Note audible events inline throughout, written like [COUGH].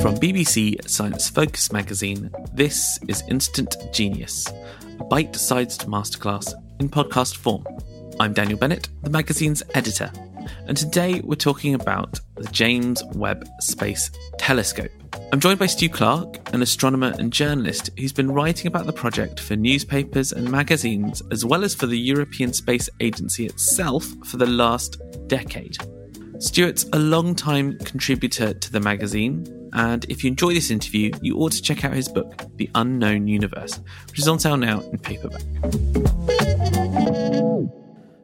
From BBC Science Focus magazine, this is Instant Genius, a bite sized masterclass in podcast form. I'm Daniel Bennett, the magazine's editor, and today we're talking about the James Webb Space Telescope. I'm joined by Stu Clark, an astronomer and journalist who's been writing about the project for newspapers and magazines, as well as for the European Space Agency itself for the last decade. Stuart's a long-time contributor to the magazine, and if you enjoy this interview, you ought to check out his book, The Unknown Universe, which is on sale now in paperback.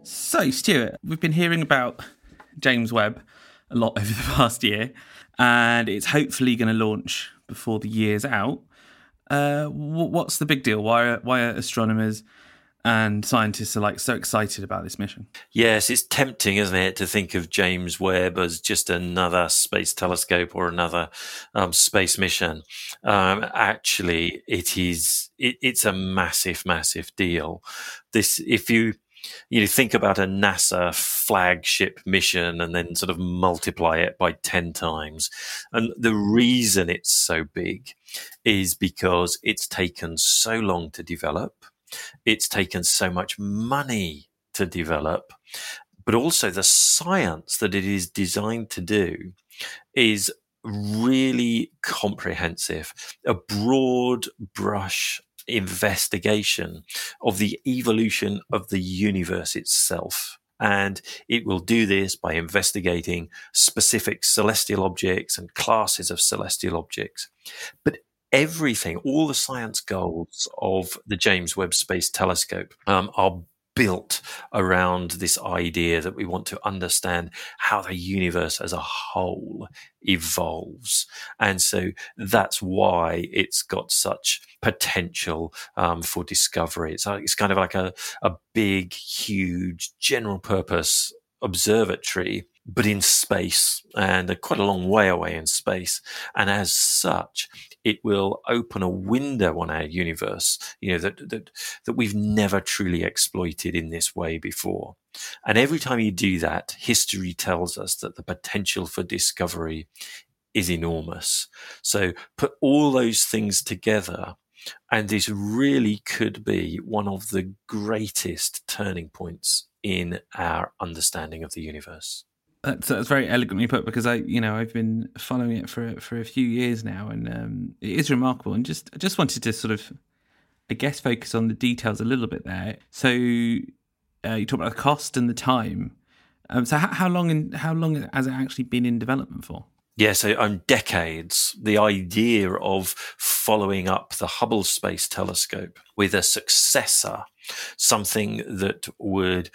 So, Stuart, we've been hearing about James Webb a lot [LAUGHS] over the past year, and it's hopefully going to launch before the year's out. Uh, what's the big deal? Why are, why are astronomers and scientists are like so excited about this mission. Yes, it's tempting, isn't it, to think of James Webb as just another space telescope or another um, space mission. Um, actually, it is. It, it's a massive, massive deal. This, if you you know, think about a NASA flagship mission and then sort of multiply it by 10 times. And the reason it's so big is because it's taken so long to develop it's taken so much money to develop, but also the science that it is designed to do is really comprehensive, a broad brush investigation of the evolution of the universe itself. And it will do this by investigating specific celestial objects and classes of celestial objects. But everything, all the science goals of the James Webb Space Telescope um, are built around this idea that we want to understand how the universe as a whole evolves. And so that's why it's got such potential um, for discovery. It's, it's kind of like a, a big, huge general purpose observatory but in space and quite a long way away in space. And as such, it will open a window on our universe, you know, that, that, that we've never truly exploited in this way before. And every time you do that, history tells us that the potential for discovery is enormous. So put all those things together and this really could be one of the greatest turning points in our understanding of the universe. That's, that's very elegantly put because I, you know, I've been following it for for a few years now, and um, it is remarkable. And just, I just wanted to sort of, I guess, focus on the details a little bit there. So, uh, you talk about the cost and the time. Um, so, how, how long and how long has it actually been in development for? Yeah, so um, decades. The idea of following up the Hubble Space Telescope with a successor, something that would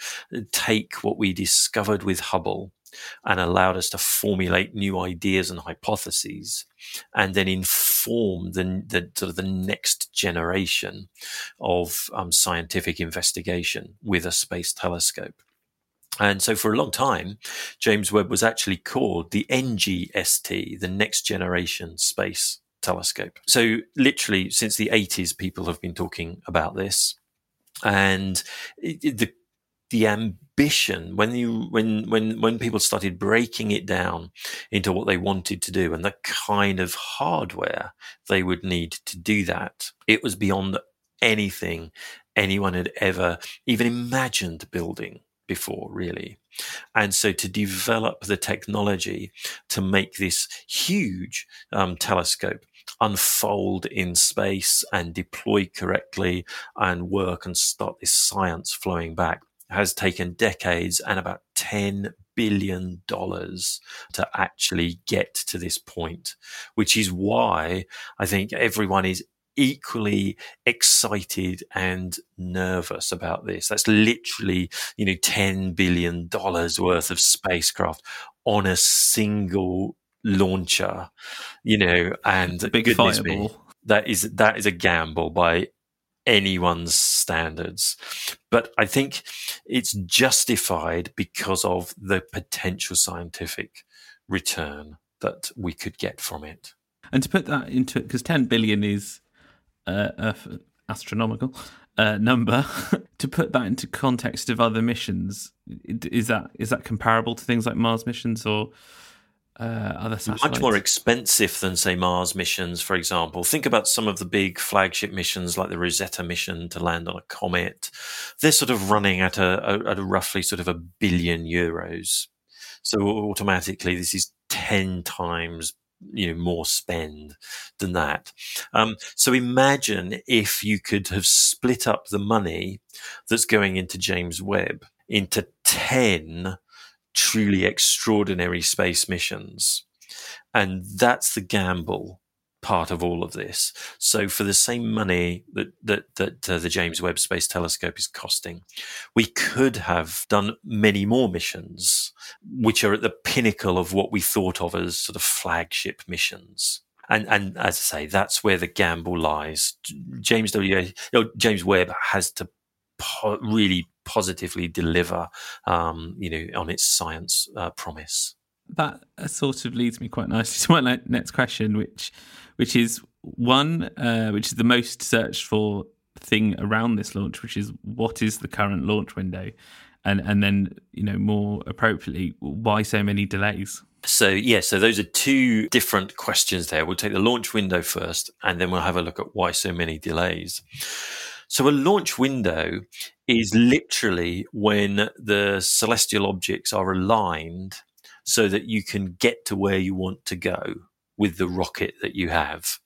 take what we discovered with Hubble and allowed us to formulate new ideas and hypotheses and then inform the, the sort of the next generation of um, scientific investigation with a space telescope. And so for a long time, James Webb was actually called the NGST, the Next Generation Space Telescope. So literally since the 80s, people have been talking about this. And the the ambition when you when when when people started breaking it down into what they wanted to do and the kind of hardware they would need to do that it was beyond anything anyone had ever even imagined building before really. And so to develop the technology to make this huge um, telescope unfold in space and deploy correctly and work and start this science flowing back has taken decades and about $10 billion to actually get to this point, which is why I think everyone is equally excited and nervous about this. That's literally, you know, $10 billion worth of spacecraft on a single launcher, you know, and big fireball. Me, that is that is a gamble by anyone's standards. But I think it's justified because of the potential scientific return that we could get from it. And to put that into it, because 10 billion is uh, astronomical uh, number. [LAUGHS] to put that into context of other missions, is that is that comparable to things like Mars missions or uh, other satellites. Much more expensive than, say, Mars missions, for example. Think about some of the big flagship missions like the Rosetta mission to land on a comet. They're sort of running at a, a at a roughly sort of a billion euros. So automatically, this is 10 times you know more spend than that um, so imagine if you could have split up the money that's going into james webb into 10 truly extraordinary space missions. And that's the gamble part of all of this. So for the same money that that that uh, the James Webb Space Telescope is costing, we could have done many more missions, which are at the pinnacle of what we thought of as sort of flagship missions. And and as I say, that's where the gamble lies. James W. James Webb has to po- really positively deliver, um, you know, on its science uh, promise. That uh, sort of leads me quite nicely to my next question, which, which is one, uh, which is the most searched for thing around this launch, which is what is the current launch window, and and then you know more appropriately, why so many delays? So, yeah, so those are two different questions there. We'll take the launch window first, and then we'll have a look at why so many delays. So a launch window is literally when the celestial objects are aligned so that you can get to where you want to go with the rocket that you have.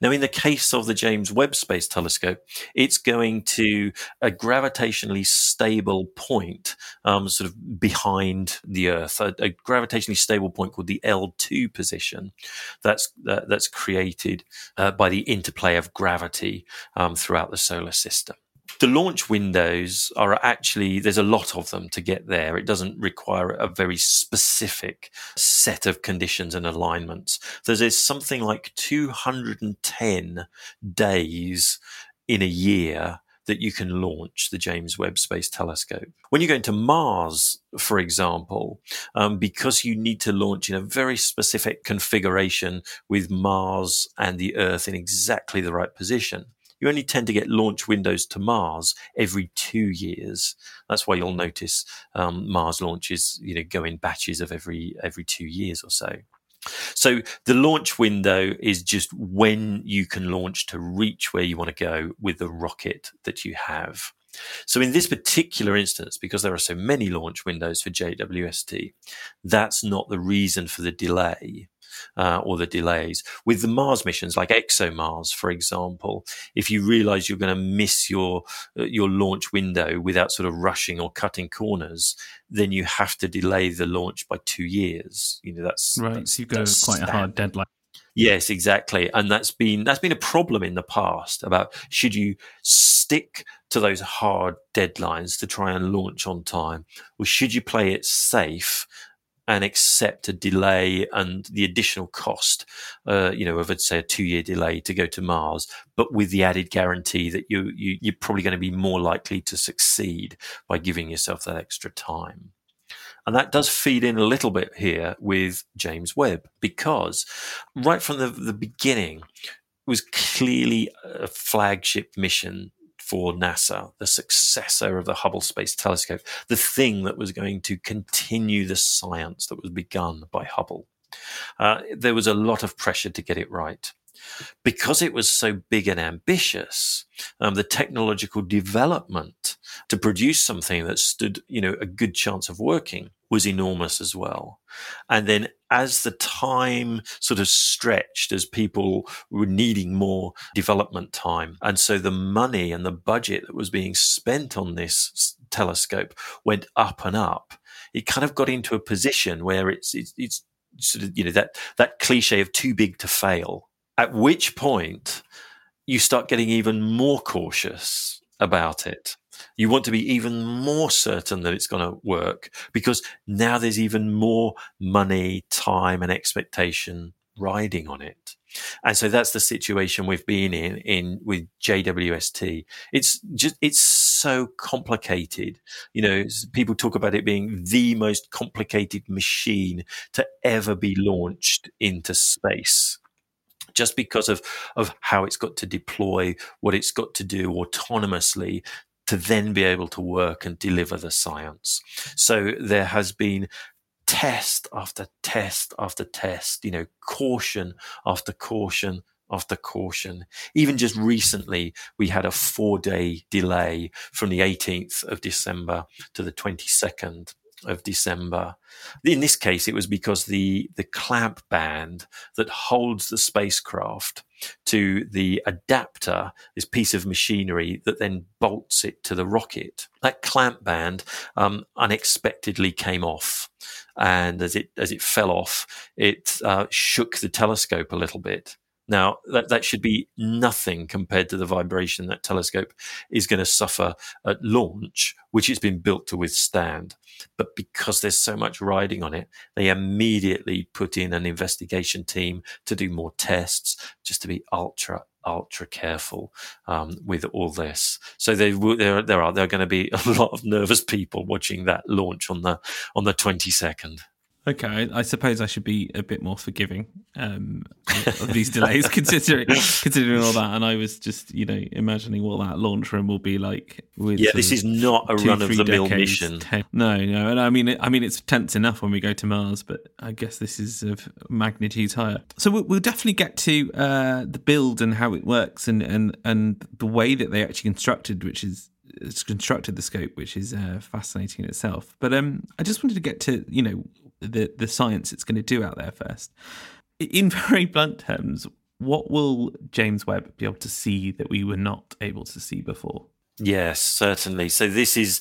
Now, in the case of the James Webb Space Telescope, it's going to a gravitationally stable point, um, sort of behind the Earth, a, a, gravitationally stable point called the L2 position. That's that's created uh, by the interplay of gravity um, throughout the solar system the launch windows are actually there's a lot of them to get there it doesn't require a very specific set of conditions and alignments there's something like 210 days in a year that you can launch the James Webb Space Telescope. When you go into Mars, for example, um, because you need to launch in a very specific configuration with Mars and the Earth in exactly the right position, you only tend to get launch windows to Mars every two years. That's why you'll notice um, Mars launches, you know, go in batches of every every two years or so. So the launch window is just when you can launch to reach where you want to go with the rocket that you have. So in this particular instance, because there are so many launch windows for JWST, that's not the reason for the delay uh, or the delays. With the Mars missions, like ExoMars, for example, if you realize you're going to miss your uh, your launch window without sort of rushing or cutting corners, then you have to delay the launch by two years. You know, that's right. That's, so you've got quite a hard deadline. Yes, exactly. And that's been that's been a problem in the past about should you stick to those hard deadlines to try and launch on time or should you play it safe and accept a delay and the additional cost, uh, you know, of let's say a two year delay to go to Mars, but with the added guarantee that you, you you're probably going to be more likely to succeed by giving yourself that extra time. And that does feed in a little bit here with James Webb because right from the, the beginning, it was clearly a flagship mission for NASA, the successor of the Hubble Space Telescope, the thing that was going to continue the science that was begun by Hubble. Uh, there was a lot of pressure to get it right. Because it was so big and ambitious, um, the technological development to produce something that stood, you know, a good chance of working was enormous as well. And then as the time sort of stretched, as people were needing more development time, and so the money and the budget that was being spent on this telescope went up and up, it kind of got into a position where it's, it's, it's sort of, you know, that, that cliche of too big to fail. At which point you start getting even more cautious about it you want to be even more certain that it's going to work because now there's even more money, time, and expectation riding on it. And so that's the situation we've been in, in with JWST. It's just, it's so complicated. You know, people talk about it being the most complicated machine to ever be launched into space just because of, of how it's got to deploy, what it's got to do autonomously to then be able to work and deliver the science. So there has been test after test after test, you know, caution after caution after caution. Even just recently, we had a four day delay from the 18th of December to the 22nd of December. In this case, it was because the, the clamp band that holds the spacecraft to the adapter, this piece of machinery that then bolts it to the rocket. That clamp band um, unexpectedly came off, and as it as it fell off, it uh, shook the telescope a little bit. Now, that, that should be nothing compared to the vibration that telescope is going to suffer at launch, which it's been built to withstand. But because there's so much riding on it, they immediately put in an investigation team to do more tests, just to be ultra, ultra careful um, with all this. So there, there, there are there are going to be [LAUGHS] a lot of nervous people watching that launch on the on the twenty second. Okay, I suppose I should be a bit more forgiving um, of these delays, [LAUGHS] considering considering all that. And I was just, you know, imagining what that launch room will be like. With yeah, this is not a run of the mill mission. Ten, no, no, and I mean, I mean, it's tense enough when we go to Mars, but I guess this is of magnitudes higher. So we'll, we'll definitely get to uh, the build and how it works, and and and the way that they actually constructed, which is it's constructed the scope, which is uh, fascinating in itself. But um, I just wanted to get to you know the the science it's going to do out there first. In [LAUGHS] very blunt terms, what will James Webb be able to see that we were not able to see before? Yes, certainly. So this is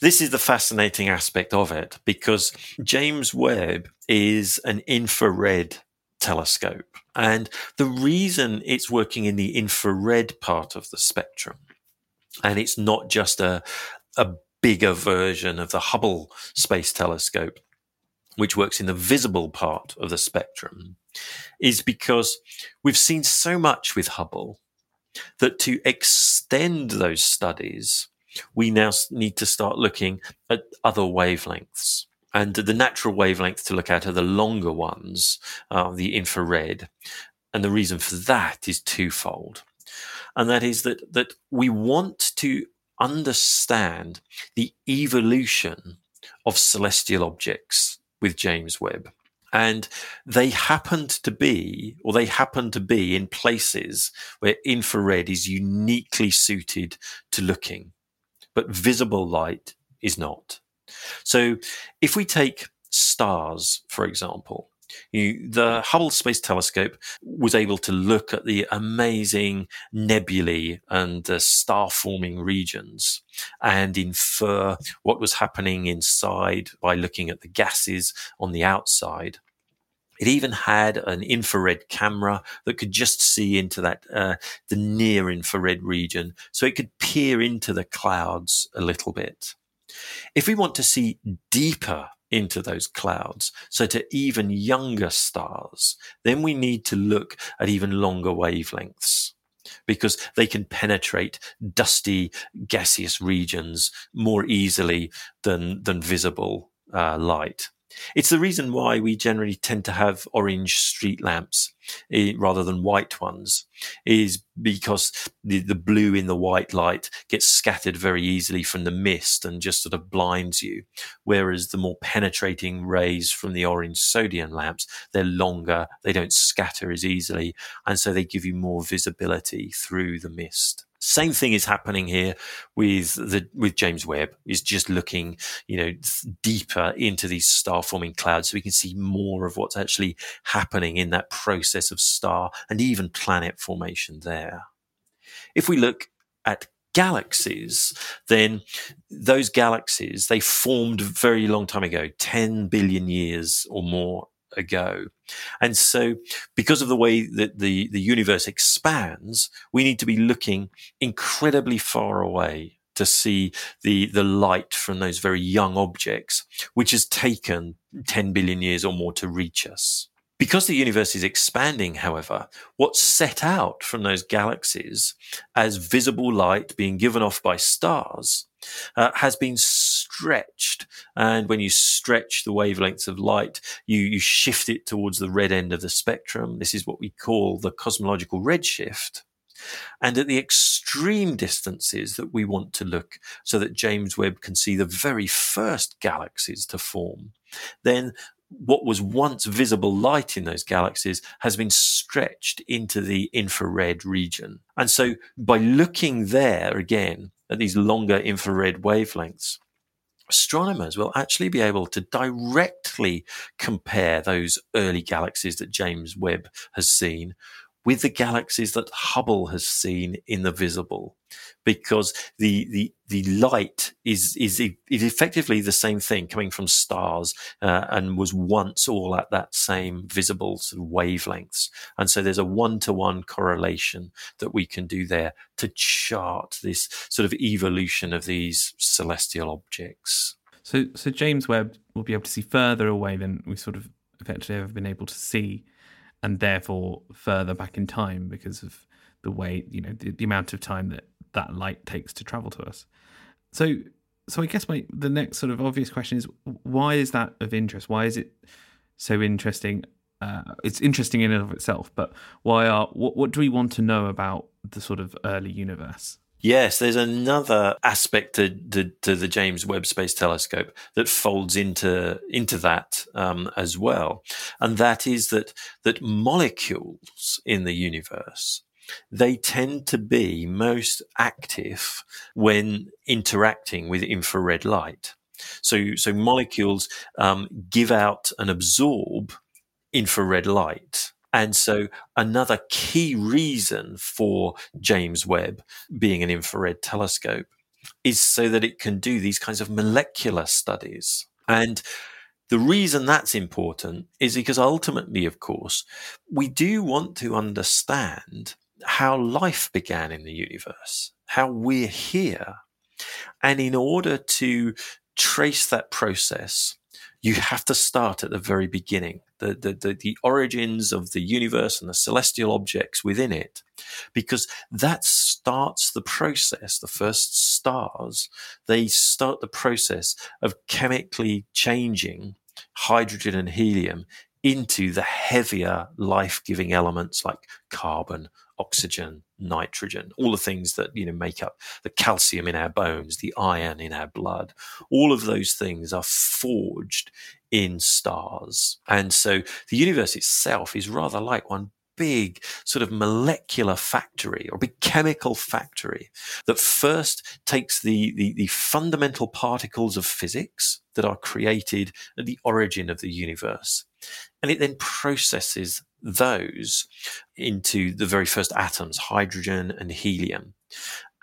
this is the fascinating aspect of it because James Webb is an infrared telescope. And the reason it's working in the infrared part of the spectrum and it's not just a a bigger version of the Hubble Space Telescope which works in the visible part of the spectrum, is because we've seen so much with Hubble that to extend those studies, we now need to start looking at other wavelengths. And the natural wavelengths to look at are the longer ones, uh, the infrared. And the reason for that is twofold. And that is that, that we want to understand the evolution of celestial objects with James Webb. And they happened to be, or they happen to be in places where infrared is uniquely suited to looking, but visible light is not. So if we take stars, for example, you, the Hubble Space Telescope was able to look at the amazing nebulae and uh, star forming regions and infer what was happening inside by looking at the gases on the outside. It even had an infrared camera that could just see into that uh, the near infrared region, so it could peer into the clouds a little bit. If we want to see deeper into those clouds. So to even younger stars, then we need to look at even longer wavelengths because they can penetrate dusty gaseous regions more easily than, than visible uh, light. It's the reason why we generally tend to have orange street lamps rather than white ones, is because the, the blue in the white light gets scattered very easily from the mist and just sort of blinds you. Whereas the more penetrating rays from the orange sodium lamps, they're longer, they don't scatter as easily, and so they give you more visibility through the mist. Same thing is happening here with the with James Webb. Is just looking, you know, deeper into these star forming clouds, so we can see more of what's actually happening in that process of star and even planet formation there. If we look at galaxies, then those galaxies they formed very long time ago, ten billion years or more ago. And so, because of the way that the, the universe expands, we need to be looking incredibly far away to see the, the light from those very young objects, which has taken 10 billion years or more to reach us. Because the universe is expanding, however, what's set out from those galaxies as visible light being given off by stars uh, has been stretched. And when you stretch the wavelengths of light, you, you shift it towards the red end of the spectrum. This is what we call the cosmological redshift. And at the extreme distances that we want to look so that James Webb can see the very first galaxies to form, then what was once visible light in those galaxies has been stretched into the infrared region. And so by looking there again at these longer infrared wavelengths, astronomers will actually be able to directly compare those early galaxies that James Webb has seen with the galaxies that Hubble has seen in the visible, because the the the light is is is effectively the same thing coming from stars uh, and was once all at that same visible sort of wavelengths, and so there's a one to one correlation that we can do there to chart this sort of evolution of these celestial objects. So so James Webb will be able to see further away than we sort of effectively ever been able to see and therefore further back in time because of the way you know the, the amount of time that that light takes to travel to us. So so I guess my the next sort of obvious question is why is that of interest? Why is it so interesting? Uh, it's interesting in and of itself, but why are what, what do we want to know about the sort of early universe? Yes, there's another aspect to, to, to, the James Webb Space Telescope that folds into into that um, as well, and that is that that molecules in the universe they tend to be most active when interacting with infrared light. So, so molecules um, give out and absorb infrared light. And so another key reason for James Webb being an infrared telescope is so that it can do these kinds of molecular studies. And the reason that's important is because ultimately, of course, we do want to understand how life began in the universe, how we're here. And in order to trace that process, you have to start at the very beginning, the, the, the, the, origins of the universe and the celestial objects within it, because that starts the process. The first stars, they start the process of chemically changing hydrogen and helium into the heavier life giving elements like carbon, oxygen, nitrogen, all the things that, you know, make up the calcium in our bones, the iron in our blood. All of those things are forged in stars. And so the universe itself is rather like one big sort of molecular factory or big chemical factory that first takes the, the, the, fundamental particles of physics that are created at the origin of the universe. And it then processes those into the very first atoms, hydrogen and helium.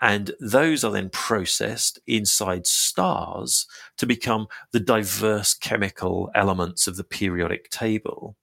And those are then processed inside stars to become the diverse chemical elements of the periodic table,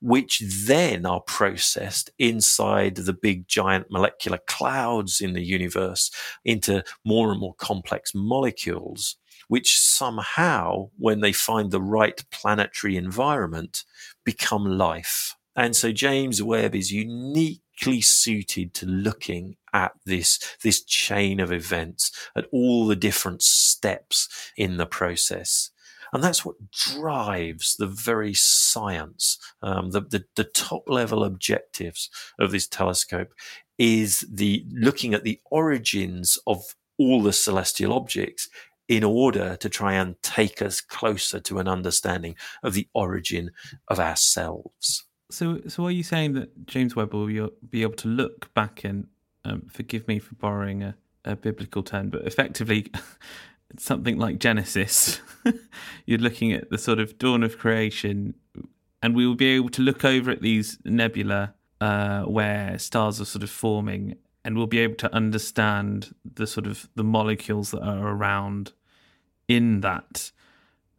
which then are processed inside the big giant molecular clouds in the universe into more and more complex molecules, which somehow, when they find the right planetary environment, become life. And so James Webb is uniquely suited to looking at this, this chain of events, at all the different steps in the process. And that's what drives the very science, um, the, the, the top level objectives of this telescope is the looking at the origins of all the celestial objects in order to try and take us closer to an understanding of the origin of ourselves. So, so are you saying that James Webb will be able to look back and um, forgive me for borrowing a, a biblical term, but effectively [LAUGHS] something like Genesis, [LAUGHS] you're looking at the sort of dawn of creation, and we will be able to look over at these nebula uh, where stars are sort of forming, and we'll be able to understand the sort of the molecules that are around in that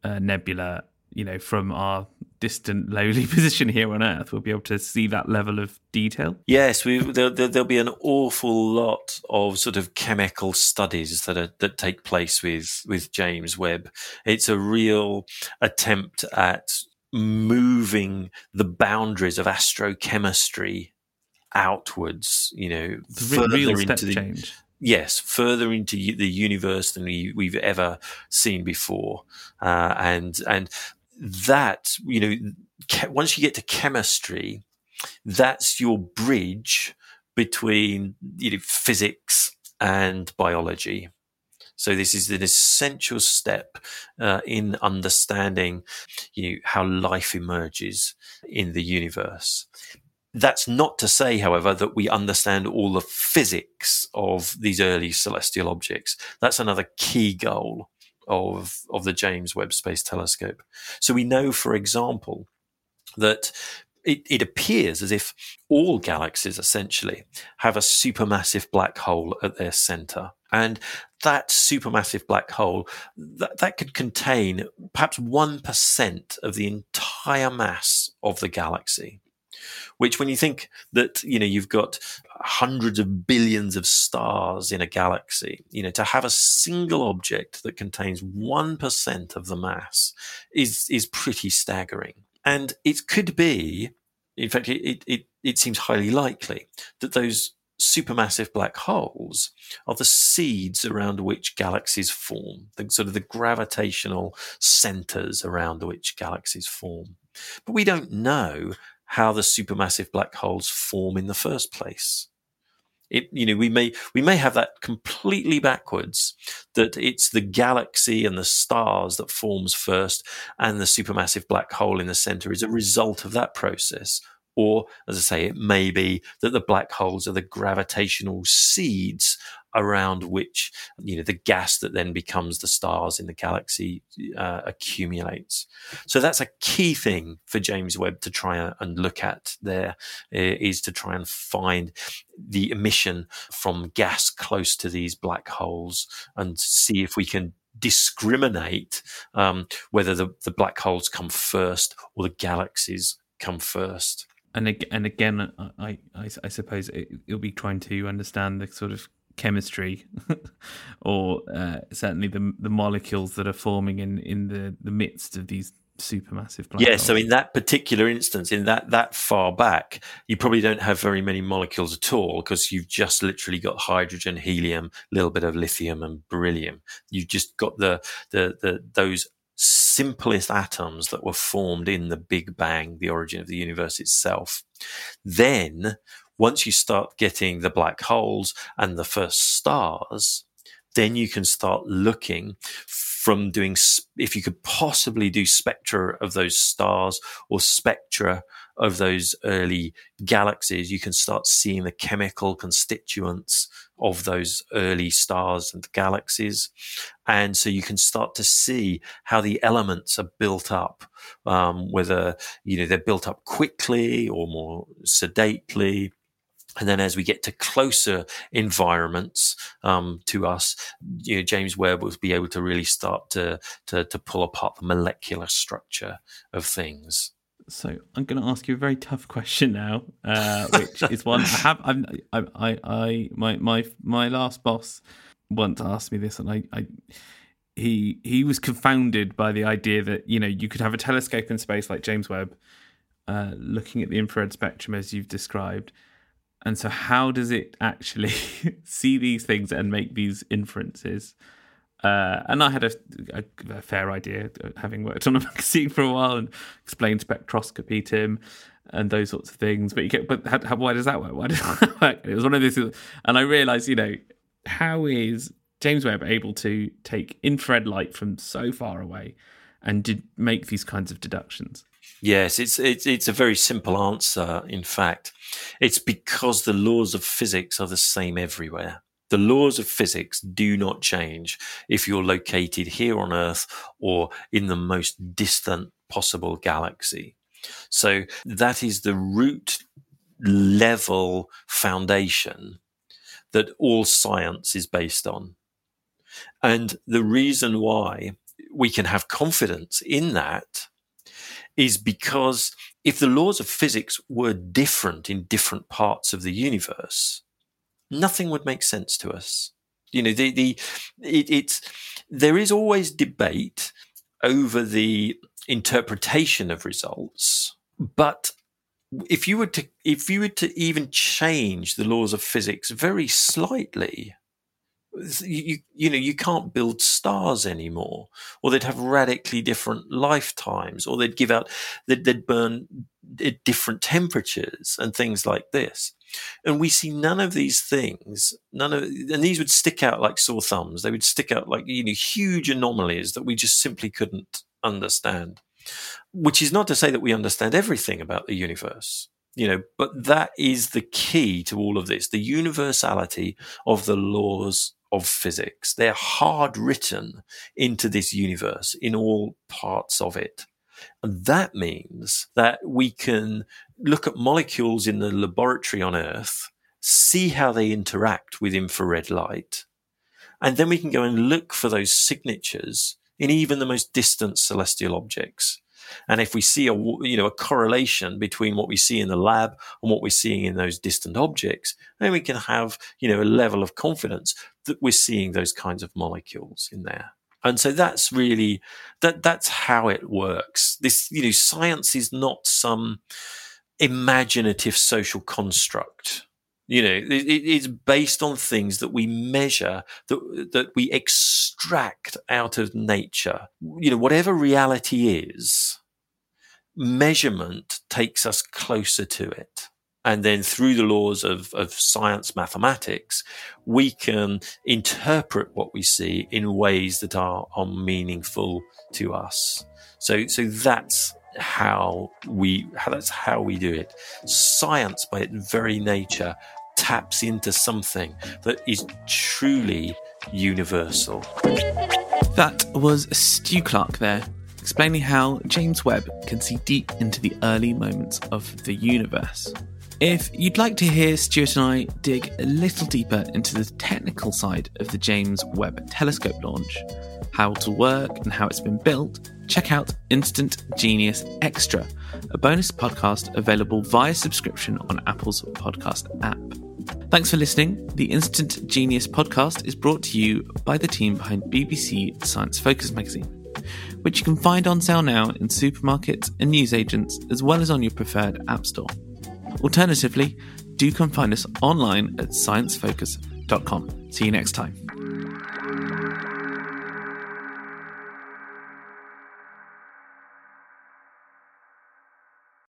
uh, nebula you know, from our distant, lowly [LAUGHS] position here on Earth, we'll be able to see that level of detail. Yes, we, there, will be an awful lot of sort of chemical studies that are, that take place with with James Webb. It's a real attempt at moving the boundaries of astrochemistry outwards. You know, further real into the, change yes, further into the universe than we, have ever seen before, uh, and and that, you know, once you get to chemistry, that's your bridge between you know, physics and biology. So this is an essential step uh, in understanding you know, how life emerges in the universe. That's not to say, however, that we understand all the physics of these early celestial objects. That's another key goal of, of the James Webb Space Telescope. So we know, for example, that it, it, appears as if all galaxies essentially have a supermassive black hole at their center. And that supermassive black hole, that, that could contain perhaps 1% of the entire mass of the galaxy which when you think that, you know, you've got hundreds of billions of stars in a galaxy, you know, to have a single object that contains 1% of the mass is, is pretty staggering. And it could be, in fact, it, it, it seems highly likely that those supermassive black holes are the seeds around which galaxies form, the sort of the gravitational centers around which galaxies form. But we don't know how the supermassive black holes form in the first place. It, you know, we may, we may have that completely backwards, that it's the galaxy and the stars that forms first and the supermassive black hole in the center is a result of that process. Or, as I say, it may be that the black holes are the gravitational seeds around which you know the gas that then becomes the stars in the galaxy uh, accumulates. So that's a key thing for James Webb to try and look at. There is to try and find the emission from gas close to these black holes and see if we can discriminate um, whether the, the black holes come first or the galaxies come first and and again, I I, I suppose it, will be trying to understand the sort of chemistry [LAUGHS] or uh, certainly the the molecules that are forming in in the the midst of these supermassive black yeah holes. so in that particular instance in that that far back you probably don't have very many molecules at all because you've just literally got hydrogen helium a little bit of lithium and beryllium you've just got the the, the those simplest atoms that were formed in the big bang the origin of the universe itself then once you start getting the black holes and the first stars, then you can start looking from doing, if you could possibly do spectra of those stars or spectra of those early galaxies, you can start seeing the chemical constituents of those early stars and galaxies. And so you can start to see how the elements are built up, um, whether, you know, they're built up quickly or more sedately and then as we get to closer environments um, to us, you know, James Webb will be able to really start to, to, to pull apart the molecular structure of things. So I'm going to ask you a very tough question now, uh, [LAUGHS] which is one I have. I'm, I, I, I, my, my, my last boss once asked me this, and I, I, he, he was confounded by the idea that you know you could have a telescope in space like James Webb, uh, looking at the infrared spectrum as you've described, and so, how does it actually [LAUGHS] see these things and make these inferences? Uh, and I had a, a, a, fair idea, having worked on a [LAUGHS] magazine for a while and explained spectroscopy to him and those sorts of things. But you get, but how, how, why does that work? Why does [LAUGHS] that work? It was one of things, and I realised, you know, how is James Webb able to take infrared light from so far away and did make these kinds of deductions? Yes, it's it's it's a very simple answer. In fact, it's because the laws of physics are the same everywhere. The laws of physics do not change if you're located here on Earth or in the most distant possible galaxy. So that is the root level foundation that all science is based on. And the reason why we can have confidence in that is because if the laws of physics were different in different parts of the universe, nothing would make sense to us. You know, the, the, it, it's, there is always debate over the interpretation of results, but if you were to, if you were to even change the laws of physics very slightly, you, you know, you can't build stars anymore, or they'd have radically different lifetimes, or they'd give out, they'd, they'd burn at different temperatures and things like this. And we see none of these things, none of, and these would stick out like sore thumbs. They would stick out like, you know, huge anomalies that we just simply couldn't understand. Which is not to say that we understand everything about the universe, you know, but that is the key to all of this the universality of the laws of physics. They're hard written into this universe in all parts of it. And that means that we can look at molecules in the laboratory on Earth, see how they interact with infrared light, and then we can go and look for those signatures in even the most distant celestial objects. And if we see a you know a correlation between what we see in the lab and what we're seeing in those distant objects, then we can have you know a level of confidence that we're seeing those kinds of molecules in there. And so that's really that that's how it works. This you know science is not some imaginative social construct. You know, it, it's based on things that we measure, that that we extract out of nature. You know, whatever reality is, measurement takes us closer to it. And then through the laws of, of science, mathematics, we can interpret what we see in ways that are, are meaningful to us. So, so that's how we, how, that's how we do it. Science by its very nature taps into something that is truly universal. That was Stu Clark there, explaining how James Webb can see deep into the early moments of the universe. If you'd like to hear Stuart and I dig a little deeper into the technical side of the James Webb Telescope launch, how it'll work and how it's been built, check out Instant Genius Extra, a bonus podcast available via subscription on Apple's podcast app. Thanks for listening. The Instant Genius podcast is brought to you by the team behind BBC Science Focus magazine, which you can find on sale now in supermarkets and newsagents, as well as on your preferred app store. Alternatively, do come find us online at sciencefocus.com. See you next time.